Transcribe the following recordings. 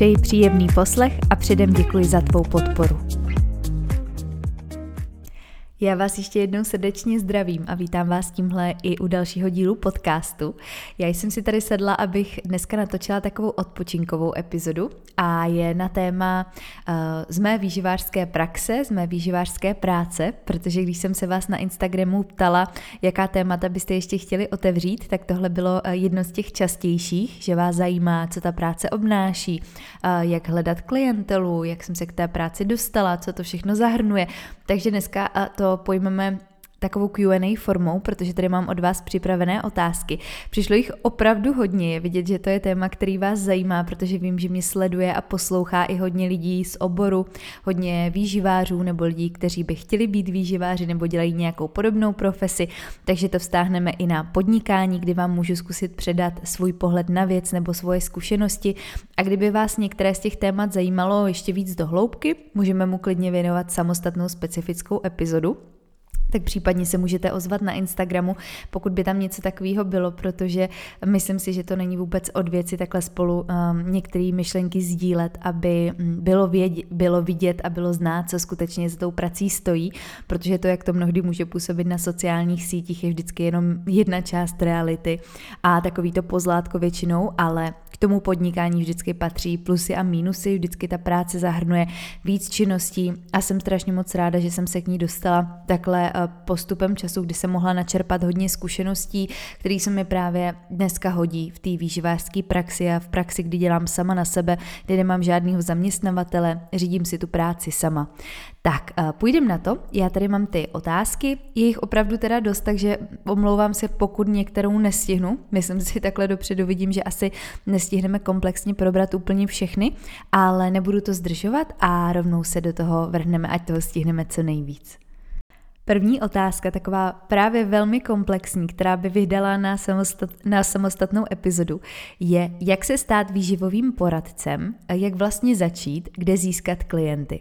Přeji příjemný poslech a předem děkuji za tvou podporu. Já vás ještě jednou srdečně zdravím a vítám vás tímhle i u dalšího dílu podcastu. Já jsem si tady sedla, abych dneska natočila takovou odpočinkovou epizodu a je na téma uh, z mé výživářské praxe, z mé výživářské práce, protože když jsem se vás na Instagramu ptala, jaká témata byste ještě chtěli otevřít, tak tohle bylo uh, jedno z těch častějších, že vás zajímá, co ta práce obnáší, uh, jak hledat klientelu, jak jsem se k té práci dostala, co to všechno zahrnuje. Takže dneska to pojmeme takovou Q&A formou, protože tady mám od vás připravené otázky. Přišlo jich opravdu hodně, je vidět, že to je téma, který vás zajímá, protože vím, že mě sleduje a poslouchá i hodně lidí z oboru, hodně výživářů nebo lidí, kteří by chtěli být výživáři nebo dělají nějakou podobnou profesi, takže to vztáhneme i na podnikání, kdy vám můžu zkusit předat svůj pohled na věc nebo svoje zkušenosti. A kdyby vás některé z těch témat zajímalo ještě víc do hloubky, můžeme mu klidně věnovat samostatnou specifickou epizodu tak případně se můžete ozvat na Instagramu, pokud by tam něco takového bylo, protože myslím si, že to není vůbec od věci takhle spolu um, některé myšlenky sdílet, aby mm, bylo, věd, bylo vidět a bylo znát, co skutečně za tou prací stojí, protože to, jak to mnohdy může působit na sociálních sítích, je vždycky jenom jedna část reality a takový to pozlátko většinou, ale k tomu podnikání vždycky patří plusy a mínusy, vždycky ta práce zahrnuje víc činností a jsem strašně moc ráda, že jsem se k ní dostala takhle postupem času, kdy jsem mohla načerpat hodně zkušeností, které se mi právě dneska hodí v té výživářské praxi a v praxi, kdy dělám sama na sebe, kde nemám žádného zaměstnavatele, řídím si tu práci sama. Tak, eh, půjdem na to. Já tady mám ty otázky, je jich opravdu teda dost, takže omlouvám se, pokud některou nestihnu. Myslím si takhle dopředu, vidím, že asi nestihneme komplexně probrat úplně všechny, ale nebudu to zdržovat a rovnou se do toho vrhneme, ať toho stihneme co nejvíc. První otázka, taková právě velmi komplexní, která by vydala na, samostat, na samostatnou epizodu, je, jak se stát výživovým poradcem, jak vlastně začít, kde získat klienty.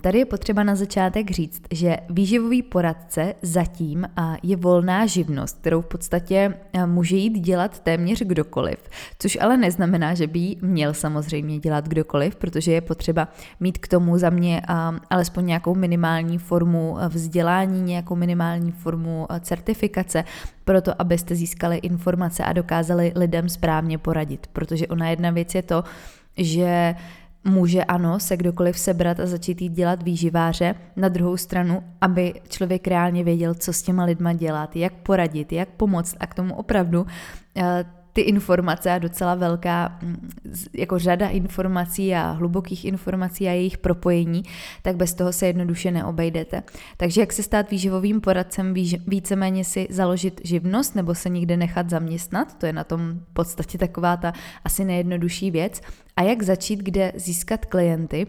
Tady je potřeba na začátek říct, že výživový poradce zatím je volná živnost, kterou v podstatě může jít dělat téměř kdokoliv, což ale neznamená, že by ji měl samozřejmě dělat kdokoliv, protože je potřeba mít k tomu za mě alespoň nějakou minimální formu vzdělání, nějakou minimální formu certifikace, proto abyste získali informace a dokázali lidem správně poradit. Protože ona jedna věc je to, že může ano se kdokoliv sebrat a začít jít dělat výživáře, na druhou stranu, aby člověk reálně věděl, co s těma lidma dělat, jak poradit, jak pomoct. A k tomu opravdu eh, ty informace a docela velká mm, jako řada informací a hlubokých informací a jejich propojení, tak bez toho se jednoduše neobejdete. Takže jak se stát výživovým poradcem, víceméně si založit živnost nebo se někde nechat zaměstnat, to je na tom v podstatě taková ta asi nejjednodušší věc. A jak začít, kde získat klienty,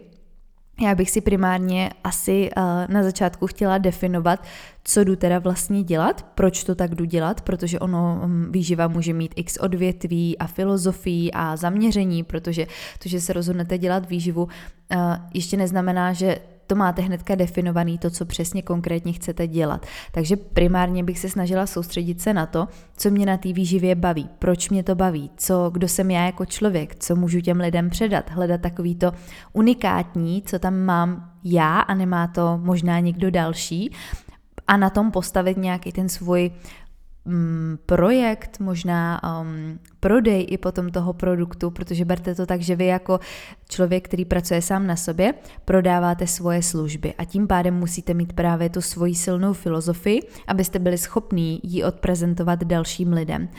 já bych si primárně asi uh, na začátku chtěla definovat, co jdu teda vlastně dělat, proč to tak jdu dělat, protože ono um, výživa může mít x odvětví a filozofii a zaměření, protože to, že se rozhodnete dělat výživu, uh, ještě neznamená, že to máte hnedka definovaný, to, co přesně konkrétně chcete dělat. Takže primárně bych se snažila soustředit se na to, co mě na té výživě baví, proč mě to baví, co, kdo jsem já jako člověk, co můžu těm lidem předat, hledat takový to unikátní, co tam mám já a nemá to možná někdo další a na tom postavit nějaký ten svůj um, projekt, možná um, prodej i potom toho produktu, protože berte to tak, že vy jako člověk, který pracuje sám na sobě, prodáváte svoje služby a tím pádem musíte mít právě tu svoji silnou filozofii, abyste byli schopní ji odprezentovat dalším lidem.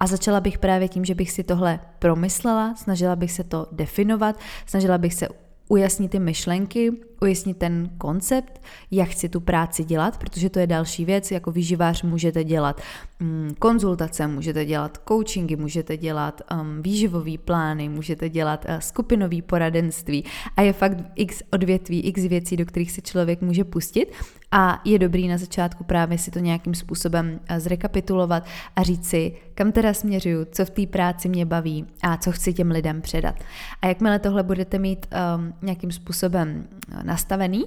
A začala bych právě tím, že bych si tohle promyslela, snažila bych se to definovat, snažila bych se ujasnit ty myšlenky, ujasnit ten koncept, jak chci tu práci dělat, protože to je další věc, jako výživář můžete dělat mm, konzultace, můžete dělat coachingy, můžete dělat um, výživový plány, můžete dělat uh, skupinový poradenství a je fakt x odvětví, x věcí, do kterých se člověk může pustit a je dobrý na začátku právě si to nějakým způsobem uh, zrekapitulovat a říct si, kam teda směřuju, co v té práci mě baví a co chci těm lidem předat. A jakmile tohle budete mít um, nějakým způsobem nastavený,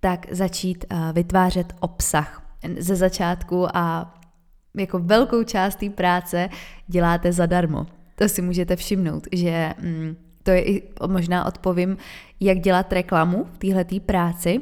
tak začít uh, vytvářet obsah ze začátku a jako velkou část té práce děláte zadarmo. To si můžete všimnout, že mm, to je i možná odpovím, jak dělat reklamu v této práci,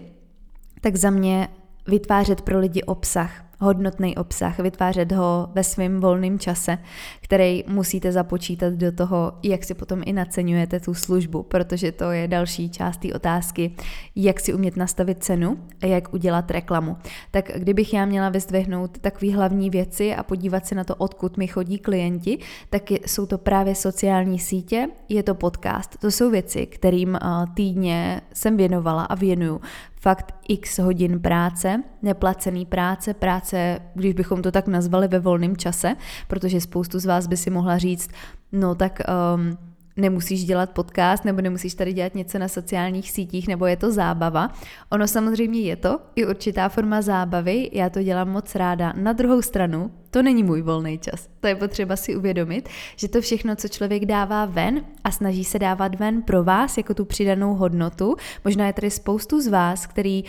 tak za mě vytvářet pro lidi obsah hodnotný obsah, vytvářet ho ve svém volném čase, který musíte započítat do toho, jak si potom i naceňujete tu službu, protože to je další část té otázky, jak si umět nastavit cenu a jak udělat reklamu. Tak kdybych já měla vyzdvihnout takové hlavní věci a podívat se na to, odkud mi chodí klienti, tak jsou to právě sociální sítě, je to podcast. To jsou věci, kterým týdně jsem věnovala a věnuju fakt x hodin práce, neplacený práce, práce, když bychom to tak nazvali ve volném čase, protože spoustu z vás by si mohla říct, no tak um, nemusíš dělat podcast nebo nemusíš tady dělat něco na sociálních sítích nebo je to zábava. Ono samozřejmě je to i určitá forma zábavy, já to dělám moc ráda. Na druhou stranu, to není můj volný čas. To je potřeba si uvědomit, že to všechno, co člověk dává ven a snaží se dávat ven pro vás jako tu přidanou hodnotu, možná je tady spoustu z vás, který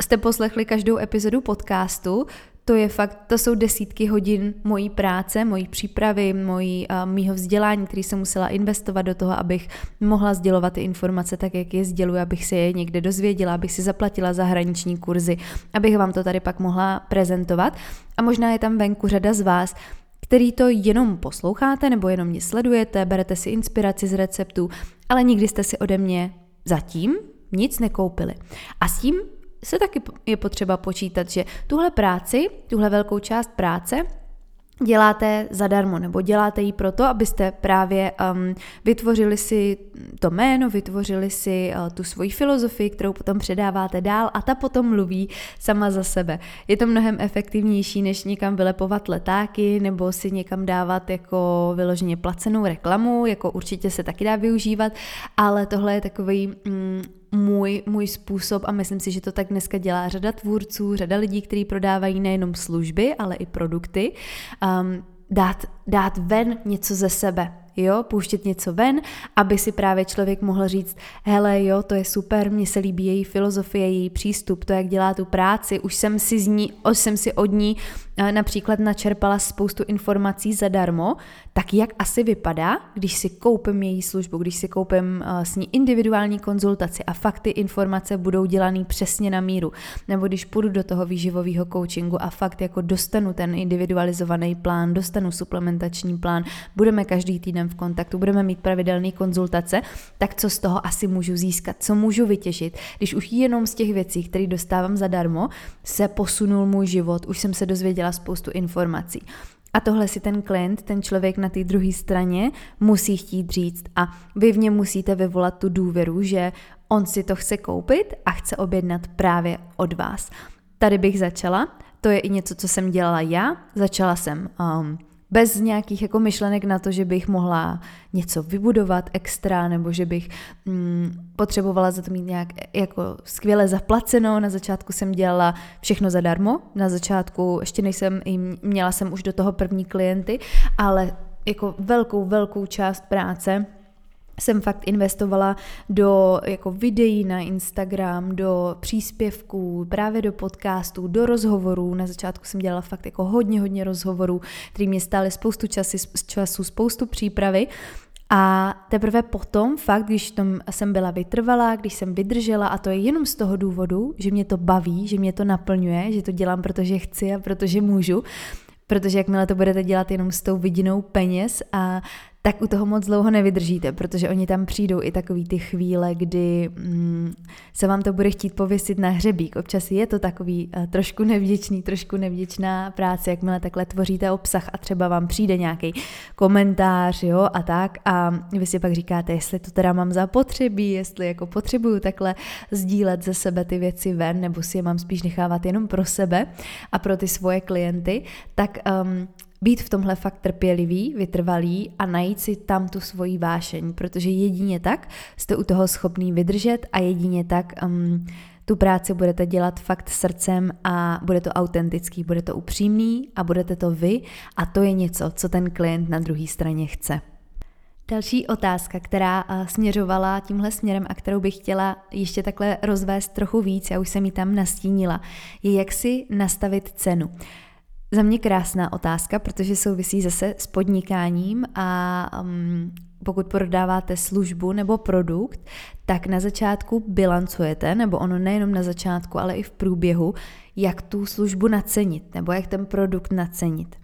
jste poslechli každou epizodu podcastu, to je fakt, to jsou desítky hodin mojí práce, mojí přípravy, mojí, uh, mýho vzdělání, který jsem musela investovat do toho, abych mohla sdělovat ty informace tak, jak je sděluji, abych si je někde dozvěděla, abych si zaplatila zahraniční kurzy, abych vám to tady pak mohla prezentovat. A možná je tam venku řada z vás, který to jenom posloucháte nebo jenom mě sledujete, berete si inspiraci z receptů, ale nikdy jste si ode mě zatím nic nekoupili. A s tím se taky je potřeba počítat, že tuhle práci, tuhle velkou část práce děláte zadarmo, nebo děláte ji proto, abyste právě um, vytvořili si to jméno, vytvořili si uh, tu svoji filozofii, kterou potom předáváte dál a ta potom mluví sama za sebe. Je to mnohem efektivnější, než někam vylepovat letáky nebo si někam dávat jako vyloženě placenou reklamu, jako určitě se taky dá využívat, ale tohle je takový mm, můj, můj způsob a myslím si, že to tak dneska dělá řada tvůrců, řada lidí, kteří prodávají nejenom služby, ale i produkty, um, dát, dát ven něco ze sebe, jo, pouštět něco ven, aby si právě člověk mohl říct, hele, jo, to je super, mně se líbí její filozofie, její přístup, to, jak dělá tu práci, už jsem si, z ní, už jsem si od ní eh, například načerpala spoustu informací zadarmo, tak jak asi vypadá, když si koupím její službu, když si koupím uh, s ní individuální konzultaci a fakt ty informace budou dělaný přesně na míru. Nebo když půjdu do toho výživového coachingu a fakt jako dostanu ten individualizovaný plán, dostanu suplementační plán, budeme každý týden v kontaktu, budeme mít pravidelné konzultace, tak co z toho asi můžu získat, co můžu vytěžit, když už jenom z těch věcí, které dostávám zadarmo, se posunul můj život, už jsem se dozvěděla spoustu informací. A tohle si ten klient, ten člověk na té druhé straně musí chtít říct a vy v něm musíte vyvolat tu důvěru, že on si to chce koupit a chce objednat právě od vás. Tady bych začala, to je i něco, co jsem dělala já. Začala jsem um, bez nějakých jako myšlenek na to, že bych mohla něco vybudovat extra, nebo že bych mm, potřebovala za to mít nějak jako skvěle zaplaceno. Na začátku jsem dělala všechno zadarmo, na začátku ještě nejsem, měla jsem už do toho první klienty, ale jako velkou, velkou část práce jsem fakt investovala do jako videí na Instagram, do příspěvků, právě do podcastů, do rozhovorů. Na začátku jsem dělala fakt jako hodně, hodně rozhovorů, který mě stály spoustu času, času spoustu přípravy. A teprve potom, fakt, když tom jsem byla vytrvalá, když jsem vydržela, a to je jenom z toho důvodu, že mě to baví, že mě to naplňuje, že to dělám, protože chci a protože můžu, protože jakmile to budete dělat jenom s tou vidinou peněz a tak u toho moc dlouho nevydržíte, protože oni tam přijdou i takový ty chvíle, kdy mm, se vám to bude chtít pověsit na hřebík. Občas je to takový uh, trošku nevděčný, trošku nevděčná práce, jakmile takhle tvoříte obsah a třeba vám přijde nějaký komentář, jo, a tak a vy si pak říkáte, jestli to teda mám za potřebí, jestli jako potřebuju takhle sdílet ze sebe ty věci ven, nebo si je mám spíš nechávat jenom pro sebe a pro ty svoje klienty, tak um, být v tomhle fakt trpělivý, vytrvalý a najít si tam tu svoji vášeň, protože jedině tak jste u toho schopný vydržet a jedině tak um, tu práci budete dělat fakt srdcem a bude to autentický, bude to upřímný a budete to vy a to je něco, co ten klient na druhé straně chce. Další otázka, která uh, směřovala tímhle směrem a kterou bych chtěla ještě takhle rozvést trochu víc, já už jsem ji tam nastínila, je jak si nastavit cenu. Za mě krásná otázka, protože souvisí zase s podnikáním a um, pokud prodáváte službu nebo produkt, tak na začátku bilancujete, nebo ono nejenom na začátku, ale i v průběhu, jak tu službu nacenit, nebo jak ten produkt nacenit.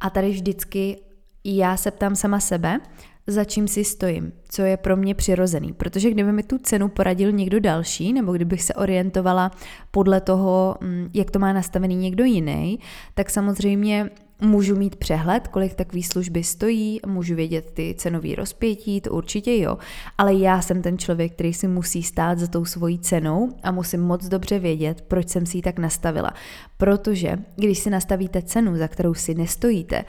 A tady vždycky já se ptám sama sebe, za čím si stojím, co je pro mě přirozený. Protože kdyby mi tu cenu poradil někdo další, nebo kdybych se orientovala podle toho, mm, jak to má nastavený někdo jiný, tak samozřejmě Můžu mít přehled, kolik takové služby stojí, můžu vědět ty cenové rozpětí, to určitě jo, ale já jsem ten člověk, který si musí stát za tou svojí cenou a musím moc dobře vědět, proč jsem si ji tak nastavila. Protože když si nastavíte cenu, za kterou si nestojíte,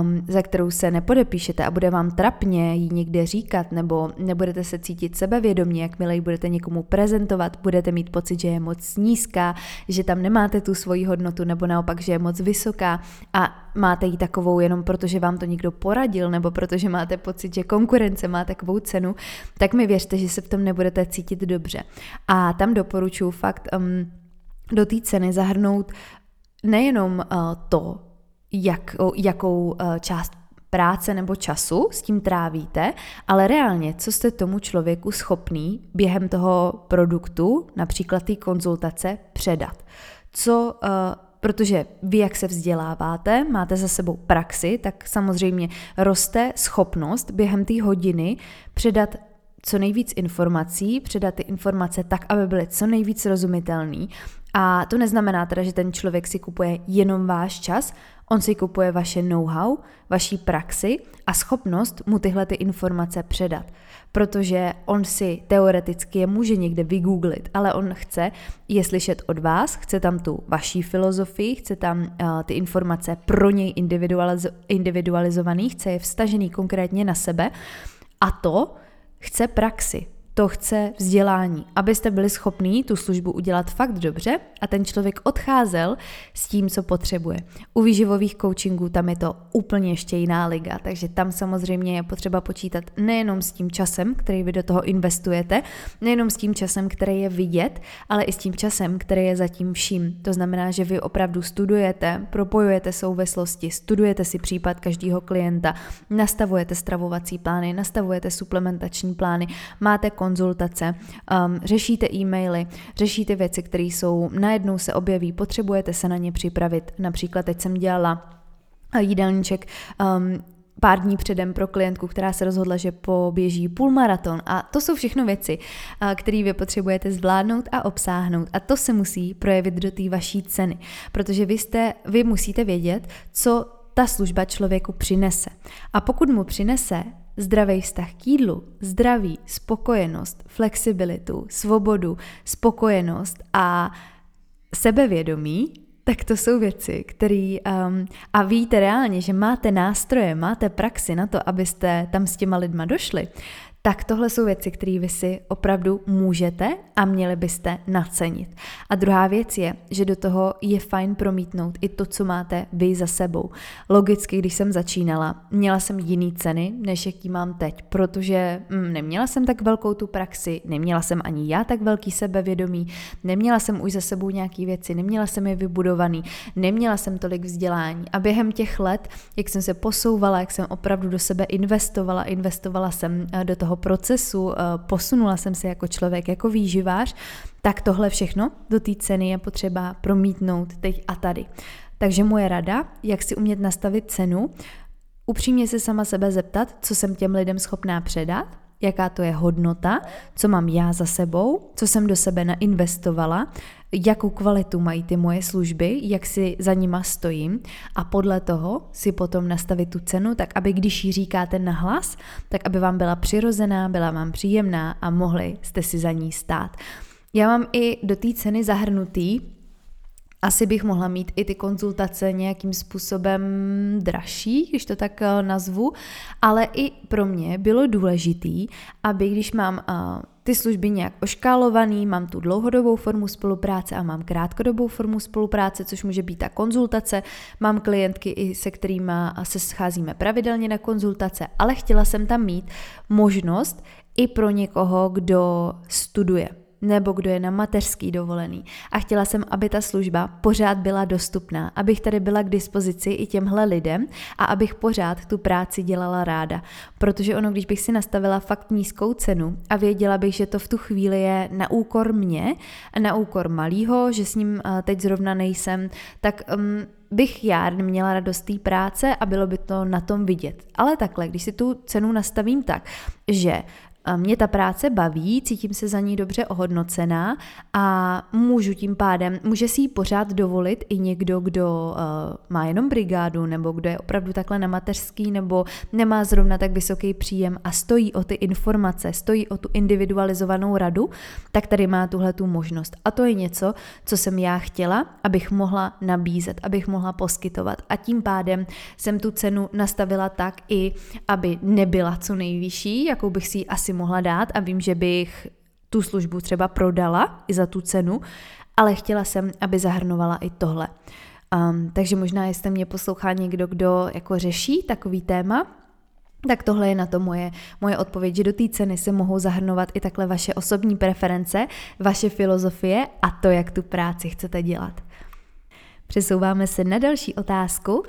um, za kterou se nepodepíšete a bude vám trapně ji někde říkat, nebo nebudete se cítit sebevědomě, jakmile ji budete někomu prezentovat, budete mít pocit, že je moc nízká, že tam nemáte tu svoji hodnotu, nebo naopak, že je moc vysoká a máte ji takovou jenom protože vám to někdo poradil, nebo protože máte pocit, že konkurence má takovou cenu, tak mi věřte, že se v tom nebudete cítit dobře. A tam doporučuji fakt um, do té ceny zahrnout nejenom uh, to, jak, jakou uh, část práce nebo času s tím trávíte, ale reálně, co jste tomu člověku schopný během toho produktu, například té konzultace, předat. Co uh, protože vy, jak se vzděláváte, máte za sebou praxi, tak samozřejmě roste schopnost během té hodiny předat co nejvíc informací, předat ty informace tak, aby byly co nejvíc rozumitelný. A to neznamená teda, že ten člověk si kupuje jenom váš čas, on si kupuje vaše know-how, vaší praxi a schopnost mu tyhle ty informace předat. Protože on si teoreticky je může někde vygooglit, ale on chce je slyšet od vás, chce tam tu vaší filozofii, chce tam uh, ty informace pro něj individualiz- individualizovaný, chce je vstažený konkrétně na sebe a to chce praxi to chce vzdělání, abyste byli schopní tu službu udělat fakt dobře a ten člověk odcházel s tím, co potřebuje. U výživových coachingů tam je to úplně ještě jiná liga, takže tam samozřejmě je potřeba počítat nejenom s tím časem, který vy do toho investujete, nejenom s tím časem, který je vidět, ale i s tím časem, který je zatím vším. To znamená, že vy opravdu studujete, propojujete souvislosti, studujete si případ každého klienta, nastavujete stravovací plány, nastavujete suplementační plány, máte konzultace, um, řešíte e-maily, řešíte věci, které jsou, najednou se objeví, potřebujete se na ně připravit. Například teď jsem dělala jídelníček um, pár dní předem pro klientku, která se rozhodla, že poběží půlmaraton. A to jsou všechno věci, které vy potřebujete zvládnout a obsáhnout. A to se musí projevit do té vaší ceny, protože vy, jste, vy musíte vědět, co ta služba člověku přinese. A pokud mu přinese zdravý vztah k jídlu, zdraví, spokojenost, flexibilitu, svobodu, spokojenost a sebevědomí, tak to jsou věci, které... Um, a víte reálně, že máte nástroje, máte praxi na to, abyste tam s těma lidma došli, tak tohle jsou věci, které vy si opravdu můžete a měli byste nacenit. A druhá věc je, že do toho je fajn promítnout i to, co máte vy za sebou. Logicky, když jsem začínala, měla jsem jiný ceny, než jaký mám teď, protože hm, neměla jsem tak velkou tu praxi, neměla jsem ani já tak velký sebevědomí, neměla jsem už za sebou nějaký věci, neměla jsem je vybudovaný, neměla jsem tolik vzdělání. A během těch let, jak jsem se posouvala, jak jsem opravdu do sebe investovala, investovala jsem eh, do toho procesu, eh, posunula jsem se jako člověk, jako výživář, tak tohle všechno do té ceny je potřeba promítnout teď a tady. Takže moje rada, jak si umět nastavit cenu, upřímně se sama sebe zeptat, co jsem těm lidem schopná předat, jaká to je hodnota, co mám já za sebou, co jsem do sebe nainvestovala, jakou kvalitu mají ty moje služby, jak si za nima stojím a podle toho si potom nastavit tu cenu, tak aby když ji říkáte nahlas, tak aby vám byla přirozená, byla vám příjemná a mohli jste si za ní stát. Já mám i do té ceny zahrnutý asi bych mohla mít i ty konzultace nějakým způsobem dražší, když to tak eh, nazvu, ale i pro mě bylo důležitý, aby když mám uh, ty služby nějak oškálovaný, mám tu dlouhodobou formu spolupráce a mám krátkodobou formu spolupráce, což může být ta konzultace. Mám klientky, i se kterými se scházíme pravidelně na konzultace, ale chtěla jsem tam mít možnost i pro někoho, kdo studuje nebo kdo je na mateřský dovolený. A chtěla jsem, aby ta služba pořád byla dostupná, abych tady byla k dispozici i těmhle lidem a abych pořád tu práci dělala ráda. Protože ono, když bych si nastavila fakt nízkou cenu a věděla bych, že to v tu chvíli je na úkor mě, na úkor malýho, že s ním eh, teď zrovna nejsem, tak um, bych já měla radost té práce a bylo by to na tom vidět. Ale takhle, když si tu cenu nastavím tak, že mě ta práce baví, cítím se za ní dobře ohodnocená a můžu tím pádem, může si ji pořád dovolit i někdo, kdo uh, má jenom brigádu nebo kdo je opravdu takhle na mateřský nebo nemá zrovna tak vysoký příjem a stojí o ty informace, stojí o tu individualizovanou radu, tak tady má tuhle tu možnost. A to je něco, co jsem já chtěla, abych mohla nabízet, abych mohla poskytovat. A tím pádem jsem tu cenu nastavila tak i, aby nebyla co nejvyšší, jakou bych si ji asi mohla dát a vím, že bych tu službu třeba prodala i za tu cenu, ale chtěla jsem, aby zahrnovala i tohle. Um, takže možná, jestli mě poslouchá někdo, kdo jako řeší takový téma, tak tohle je na to moje, moje odpověď, že do té ceny se mohou zahrnovat i takhle vaše osobní preference, vaše filozofie a to, jak tu práci chcete dělat. Přesouváme se na další otázku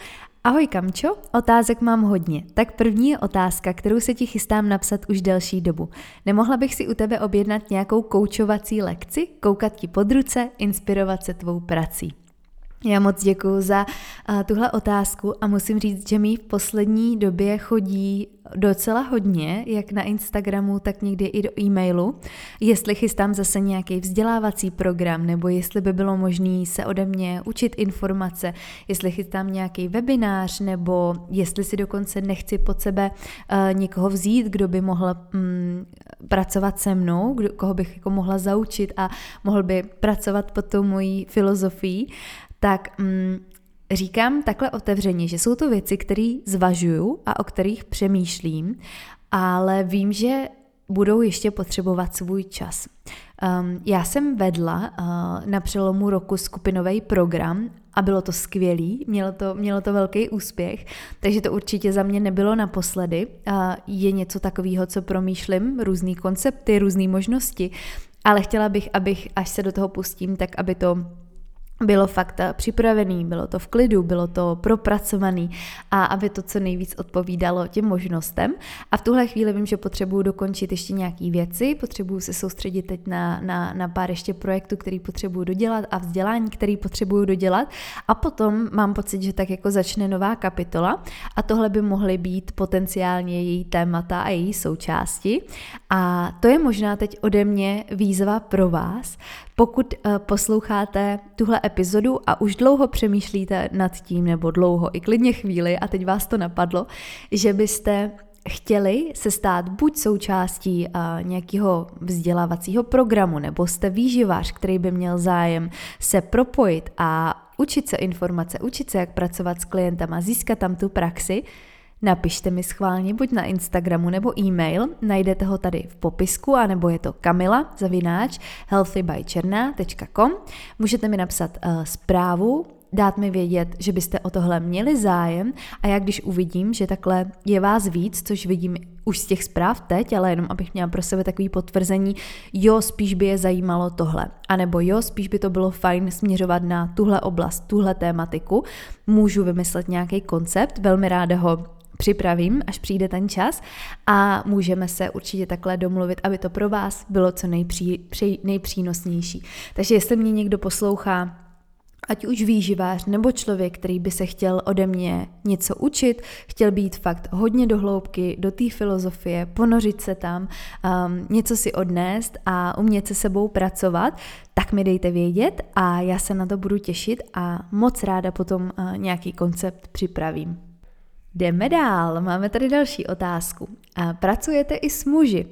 Ahoj Kamčo, otázek mám hodně. Tak první je otázka, kterou se ti chystám napsat už delší dobu. Nemohla bych si u tebe objednat nějakou koučovací lekci, koukat ti pod ruce, inspirovat se tvou prací? Já moc děkuji za uh, tuhle otázku a musím říct, že mi v poslední době chodí docela hodně, jak na Instagramu, tak někdy i do e-mailu, jestli chystám zase nějaký vzdělávací program, nebo jestli by bylo možné se ode mě učit informace, jestli chystám nějaký webinář, nebo jestli si dokonce nechci pod sebe uh, někoho vzít, kdo by mohl um, pracovat se mnou, kdo, koho bych jako mohla zaučit a mohl by pracovat pod tou mojí filozofií tak mm, říkám takhle otevřeně, že jsou to věci, které zvažuju a o kterých přemýšlím, ale vím, že budou ještě potřebovat svůj čas. Um, já jsem vedla uh, na přelomu roku skupinový program a bylo to skvělý, mělo to, mělo to velký úspěch, takže to určitě za mě nebylo naposledy. Uh, je něco takového, co promýšlím, různé koncepty, různé možnosti, ale chtěla bych, abych, až se do toho pustím, tak aby to bylo fakt připravený, bylo to v klidu, bylo to propracovaný a aby to co nejvíc odpovídalo těm možnostem. A v tuhle chvíli vím, že potřebuju dokončit ještě nějaké věci, potřebuju se soustředit teď na, na, na pár ještě projektů, který potřebuju dodělat a vzdělání, který potřebuju dodělat a potom mám pocit, že tak jako začne nová kapitola a tohle by mohly být potenciálně její témata a její součásti. A to je možná teď ode mě výzva pro vás, pokud uh, posloucháte tuhle epizodu a už dlouho přemýšlíte nad tím, nebo dlouho, i klidně chvíli, a teď vás to napadlo, že byste chtěli se stát buď součástí uh, nějakého vzdělávacího programu, nebo jste výživář, který by měl zájem se propojit a učit se informace, učit se, jak pracovat s klientama, získat tam tu praxi, Napište mi schválně buď na Instagramu nebo e-mail, najdete ho tady v popisku, anebo je to kamila zavináč healthybyčerná.com. Můžete mi napsat uh, zprávu, dát mi vědět, že byste o tohle měli zájem a já když uvidím, že takhle je vás víc, což vidím už z těch zpráv teď, ale jenom abych měla pro sebe takový potvrzení, jo, spíš by je zajímalo tohle, anebo jo, spíš by to bylo fajn směřovat na tuhle oblast, tuhle tématiku, můžu vymyslet nějaký koncept, velmi ráda ho připravím, až přijde ten čas a můžeme se určitě takhle domluvit, aby to pro vás bylo co nejpří, při, nejpřínosnější. Takže jestli mě někdo poslouchá ať už výživář nebo člověk, který by se chtěl ode mě něco učit, chtěl být fakt hodně do hloubky, do té filozofie, ponořit se tam, um, něco si odnést a umět se sebou pracovat, tak mi dejte vědět a já se na to budu těšit a moc ráda potom uh, nějaký koncept připravím. Jdeme dál, máme tady další otázku. Pracujete i s muži?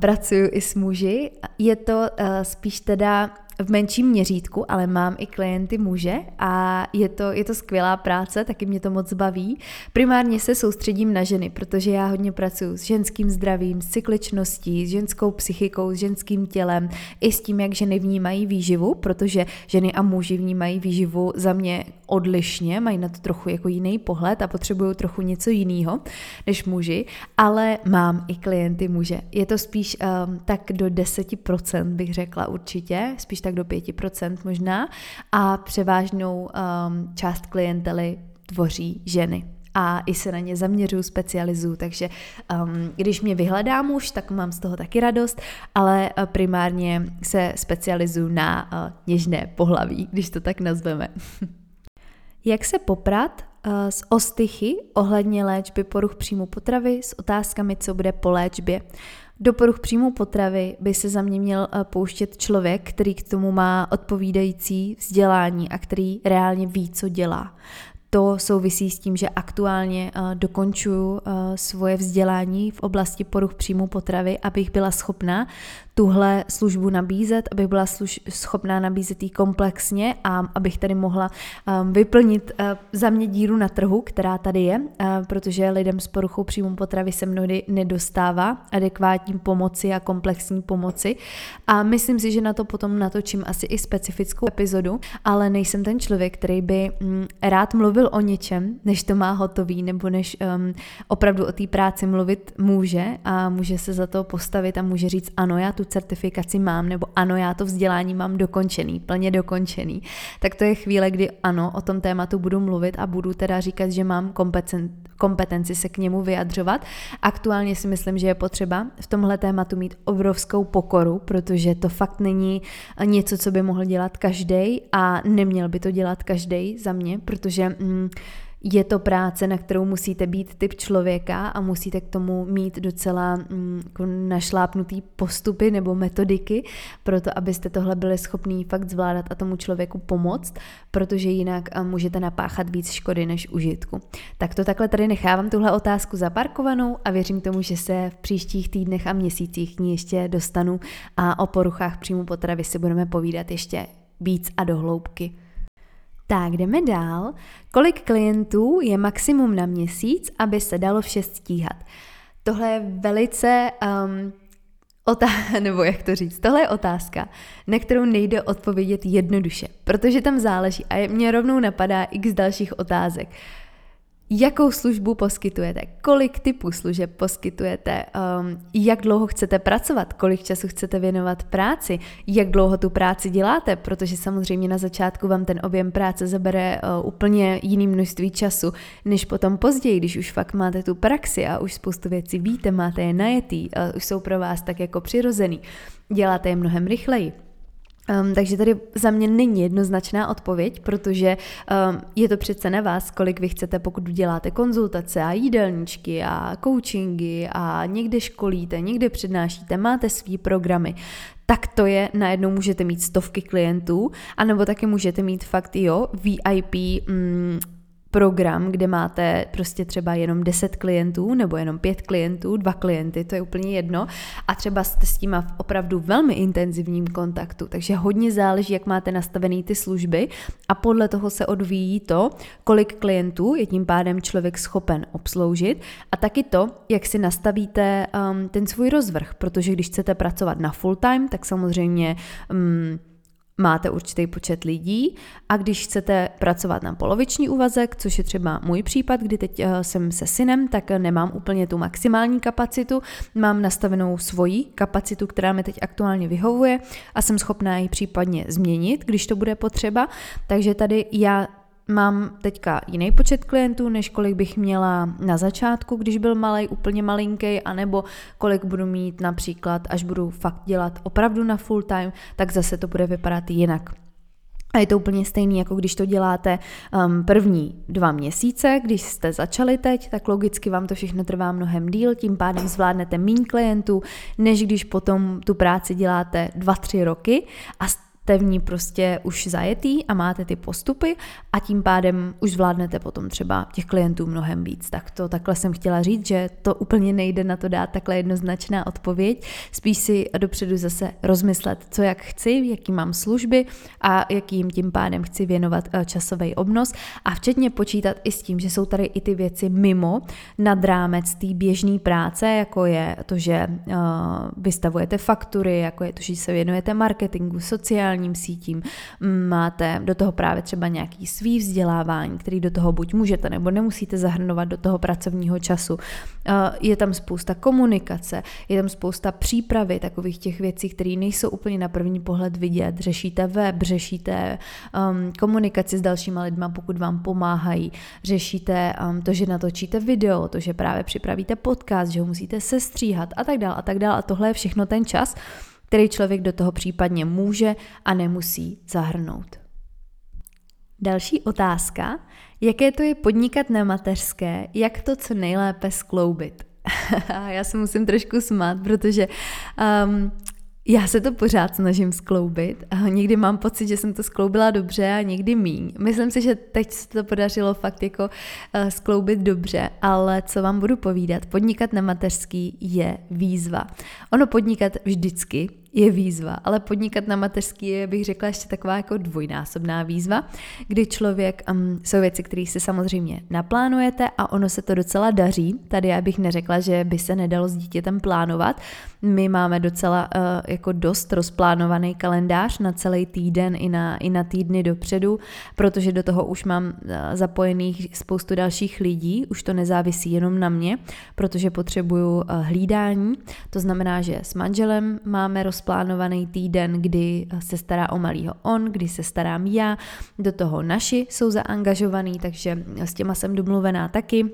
Pracuju i s muži, je to spíš teda v menším měřítku, ale mám i klienty muže a je to, je to skvělá práce, taky mě to moc baví. Primárně se soustředím na ženy, protože já hodně pracuji s ženským zdravím, s cykličností, s ženskou psychikou, s ženským tělem, i s tím, jak ženy vnímají výživu, protože ženy a muži vnímají výživu za mě odlišně, mají na to trochu jako jiný pohled a potřebují trochu něco jiného než muži, ale mám i klienty muže. Je to spíš um, tak do 10% bych řekla určitě, spíš tak do 5% možná a převážnou um, část klientely tvoří ženy a i se na ně zaměřuju, specializuju, takže um, když mě vyhledá muž, tak mám z toho taky radost, ale uh, primárně se specializuju na uh, něžné pohlaví, když to tak nazveme. Jak se poprat uh, s ostychy ohledně léčby poruch příjmu potravy s otázkami, co bude po léčbě. Do poruch příjmu potravy by se za mě měl uh, pouštět člověk, který k tomu má odpovídající vzdělání a který reálně ví, co dělá. To souvisí s tím, že aktuálně uh, dokončuju uh, svoje vzdělání v oblasti poruch příjmu potravy, abych byla schopná tuhle službu nabízet, abych byla služ- schopná nabízet ji komplexně a abych tady mohla um, vyplnit uh, za mě díru na trhu, která tady je, uh, protože lidem s poruchou příjmu potravy se mnohdy nedostává adekvátní pomoci a komplexní pomoci. A myslím si, že na to potom natočím asi i specifickou epizodu, ale nejsem ten člověk, který by mm, rád mluvil o něčem, než to má hotový, nebo než um, opravdu o té práci mluvit může a může se za to postavit a může říct ano, já tu certifikaci mám, nebo ano, já to vzdělání mám dokončený, plně dokončený, tak to je chvíle, kdy ano, o tom tématu budu mluvit a budu teda říkat, že mám kompetenci se k němu vyjadřovat. Aktuálně si myslím, že je potřeba v tomhle tématu mít obrovskou pokoru, protože to fakt není něco, co by mohl dělat každý a neměl by to dělat každý za mě, protože mm, je to práce, na kterou musíte být typ člověka a musíte k tomu mít docela mm, jako našlápnutý postupy nebo metodiky, proto abyste tohle byli schopní fakt zvládat a tomu člověku pomoct, protože jinak můžete napáchat víc škody než užitku. Tak to takhle tady nechávám tuhle otázku zaparkovanou a věřím tomu, že se v příštích týdnech a měsících ní ještě dostanu a o poruchách příjmu potravy si budeme povídat ještě víc a dohloubky. Tak, jdeme dál. Kolik klientů je maximum na měsíc, aby se dalo vše stíhat? Tohle je velice um, Otá- nebo jak to říct, tohle je otázka, na kterou nejde odpovědět jednoduše, protože tam záleží a mě rovnou napadá x dalších otázek. Jakou službu poskytujete? Kolik typů služeb poskytujete? Um, jak dlouho chcete pracovat? Kolik času chcete věnovat práci? Jak dlouho tu práci děláte? Protože samozřejmě na začátku vám ten objem práce zabere uh, úplně jiný množství času, než potom později, když už fakt máte tu praxi a už spoustu věcí víte, máte je najetý, uh, už jsou pro vás tak jako přirozený. Děláte je mnohem rychleji. Um, takže tady za mě není jednoznačná odpověď, protože um, je to přece na vás, kolik vy chcete, pokud děláte konzultace a jídelníčky a coachingy a někde školíte, někde přednášíte, máte svý programy, tak to je, najednou můžete mít stovky klientů, anebo taky můžete mít fakt, jo, VIP mm, program, kde máte prostě třeba jenom 10 klientů nebo jenom 5 klientů, dva klienty, to je úplně jedno. A třeba jste s tím v opravdu velmi intenzivním kontaktu, takže hodně záleží, jak máte nastavený ty služby a podle toho se odvíjí to, kolik klientů je tím pádem člověk schopen obsloužit a taky to, jak si nastavíte um, ten svůj rozvrh, protože když chcete pracovat na full time, tak samozřejmě um, máte určitý počet lidí a když chcete pracovat na poloviční úvazek, což je třeba můj případ, kdy teď eh, jsem se synem, tak nemám úplně tu maximální kapacitu, mám nastavenou svoji kapacitu, která mi teď aktuálně vyhovuje a jsem schopná ji případně změnit, když to bude potřeba, takže tady já Mám teďka jiný počet klientů, než kolik bych měla na začátku, když byl malý, úplně malinký, anebo kolik budu mít například, až budu fakt dělat opravdu na full time, tak zase to bude vypadat jinak. A je to úplně stejný, jako když to děláte um, první dva měsíce, když jste začali teď, tak logicky vám to všechno trvá mnohem díl, tím pádem zvládnete méně klientů, než když potom tu práci děláte dva, tři roky a jste v ní prostě už zajetý a máte ty postupy a tím pádem už zvládnete potom třeba těch klientů mnohem víc. Tak to takhle jsem chtěla říct, že to úplně nejde na to dát takhle jednoznačná odpověď. Spíš si dopředu zase rozmyslet, co jak chci, jaký mám služby a jakým tím pádem chci věnovat eh, časový obnos a včetně počítat i s tím, že jsou tady i ty věci mimo nad rámec té běžné práce, jako je to, že uh, vystavujete faktury, jako je to, že se věnujete marketingu, sociální sociálním sítím, máte do toho právě třeba nějaký svý vzdělávání, který do toho buď můžete nebo nemusíte zahrnovat do toho pracovního času. Eh, je tam spousta komunikace, je tam spousta přípravy takových těch věcí, které nejsou úplně na první pohled vidět. Řešíte web, řešíte um, komunikaci s dalšíma lidma, pokud vám pomáhají, řešíte um, to, že natočíte video, to, že právě připravíte podcast, že ho musíte sestříhat a tak dále a tak dále. A tohle je všechno ten čas, který člověk do toho případně může a nemusí zahrnout. Další otázka. Jaké to je podnikat na mateřské, jak to co nejlépe skloubit? Já se musím trošku smát, protože um, já se to pořád snažím skloubit a někdy mám pocit, že jsem to skloubila dobře a někdy míň. Myslím si, že teď se to podařilo fakt jako uh, skloubit dobře, ale co vám budu povídat, podnikat na mateřský je výzva. Ono podnikat vždycky je výzva, ale podnikat na mateřský je, bych řekla, ještě taková jako dvojnásobná výzva, kdy člověk, um, jsou věci, které si samozřejmě naplánujete a ono se to docela daří. Tady já bych neřekla, že by se nedalo s dítětem plánovat. My máme docela uh, jako dost rozplánovaný kalendář na celý týden i na, i na týdny dopředu, protože do toho už mám uh, zapojených spoustu dalších lidí, už to nezávisí jenom na mě, protože potřebuju uh, hlídání. To znamená, že s manželem máme roz rozplánovaný týden, kdy se stará o malýho on, kdy se starám já, do toho naši jsou zaangažovaný, takže s těma jsem domluvená taky.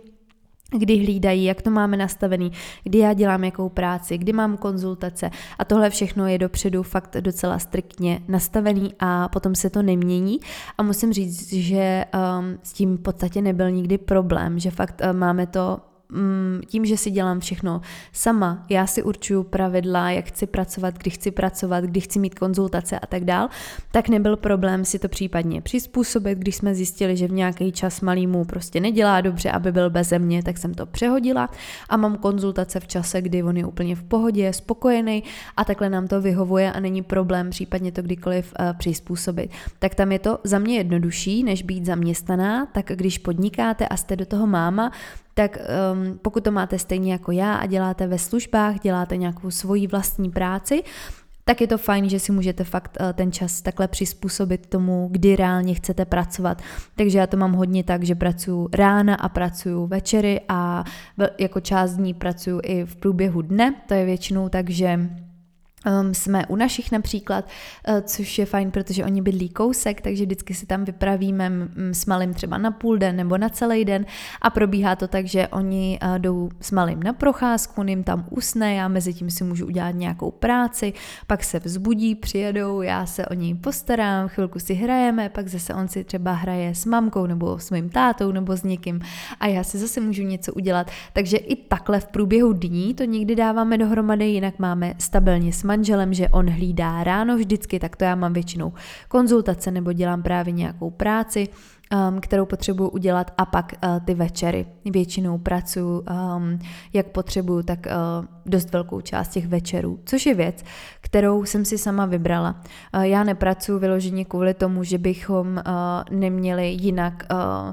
Kdy hlídají, jak to máme nastavený, kdy já dělám jakou práci, kdy mám konzultace. A tohle všechno je dopředu fakt docela striktně nastavený a potom se to nemění. A musím říct, že um, s tím v podstatě nebyl nikdy problém, že fakt um, máme to tím, že si dělám všechno sama, já si určuju pravidla, jak chci pracovat, kdy chci pracovat, kdy chci mít konzultace a tak dál, tak nebyl problém si to případně přizpůsobit, když jsme zjistili, že v nějaký čas malýmu prostě nedělá dobře, aby byl bez mě, tak jsem to přehodila. A mám konzultace v čase, kdy on je úplně v pohodě, je spokojený a takhle nám to vyhovuje a není problém případně to kdykoliv uh, přizpůsobit. Tak tam je to za mě jednodušší, než být zaměstnaná, tak když podnikáte a jste do toho máma, tak um, pokud to máte stejně jako já a děláte ve službách, děláte nějakou svoji vlastní práci, tak je to fajn, že si můžete fakt uh, ten čas takhle přizpůsobit tomu, kdy reálně chcete pracovat. Takže já to mám hodně tak, že pracuji rána a pracuji večery a jako část dní pracuji i v průběhu dne, to je většinou tak, že Um, jsme u našich například, uh, což je fajn, protože oni bydlí kousek, takže vždycky si tam vypravíme s malým třeba na půl den nebo na celý den a probíhá to tak, že oni uh, jdou s malým na procházku, on jim tam usne, já mezi tím si můžu udělat nějakou práci, pak se vzbudí, přijedou, já se o něj postarám, chvilku si hrajeme, pak zase on si třeba hraje s mamkou nebo s mým tátou nebo s někým a já si zase můžu něco udělat. Takže i takhle v průběhu dní to někdy dáváme dohromady, jinak máme stabilně s manželem, že on hlídá ráno vždycky, tak to já mám většinou konzultace nebo dělám právě nějakou práci, um, kterou potřebuju udělat a pak uh, ty večery. Většinou pracuji, um, jak potřebuju, tak uh, dost velkou část těch večerů, což je věc, kterou jsem si sama vybrala. Uh, já nepracuji vyloženě kvůli tomu, že bychom uh, neměli jinak uh,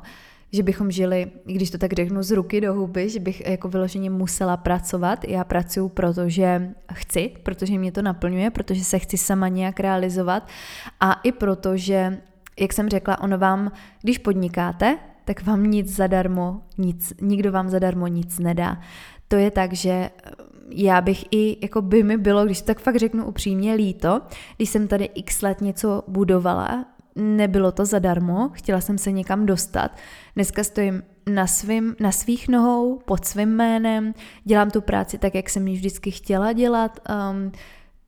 že bychom žili, když to tak řeknu, z ruky do huby, že bych jako vyloženě musela pracovat. Já pracuji, protože chci, protože mě to naplňuje, protože se chci sama nějak realizovat a i proto, že, jak jsem řekla, ono vám, když podnikáte, tak vám nic zadarmo, nic, nikdo vám zadarmo nic nedá. To je tak, že já bych i, jako by mi bylo, když tak fakt řeknu upřímně, líto, když jsem tady x let něco budovala, nebylo to zadarmo, chtěla jsem se někam dostat. Dneska stojím na, svým, na svých nohou, pod svým jménem, dělám tu práci tak, jak jsem ji vždycky chtěla dělat, um,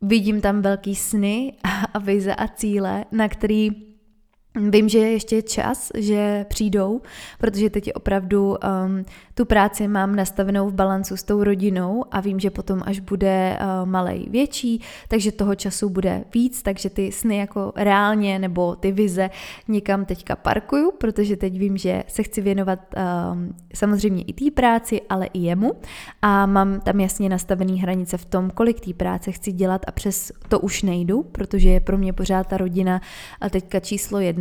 vidím tam velký sny a vize a cíle, na který Vím, že je ještě čas, že přijdou, protože teď opravdu um, tu práci mám nastavenou v balancu s tou rodinou a vím, že potom až bude uh, malej větší, takže toho času bude víc, takže ty sny jako reálně nebo ty vize někam teďka parkuju, protože teď vím, že se chci věnovat um, samozřejmě i té práci, ale i jemu. A mám tam jasně nastavený hranice v tom, kolik té práce chci dělat a přes to už nejdu, protože je pro mě pořád ta rodina a teďka číslo jedna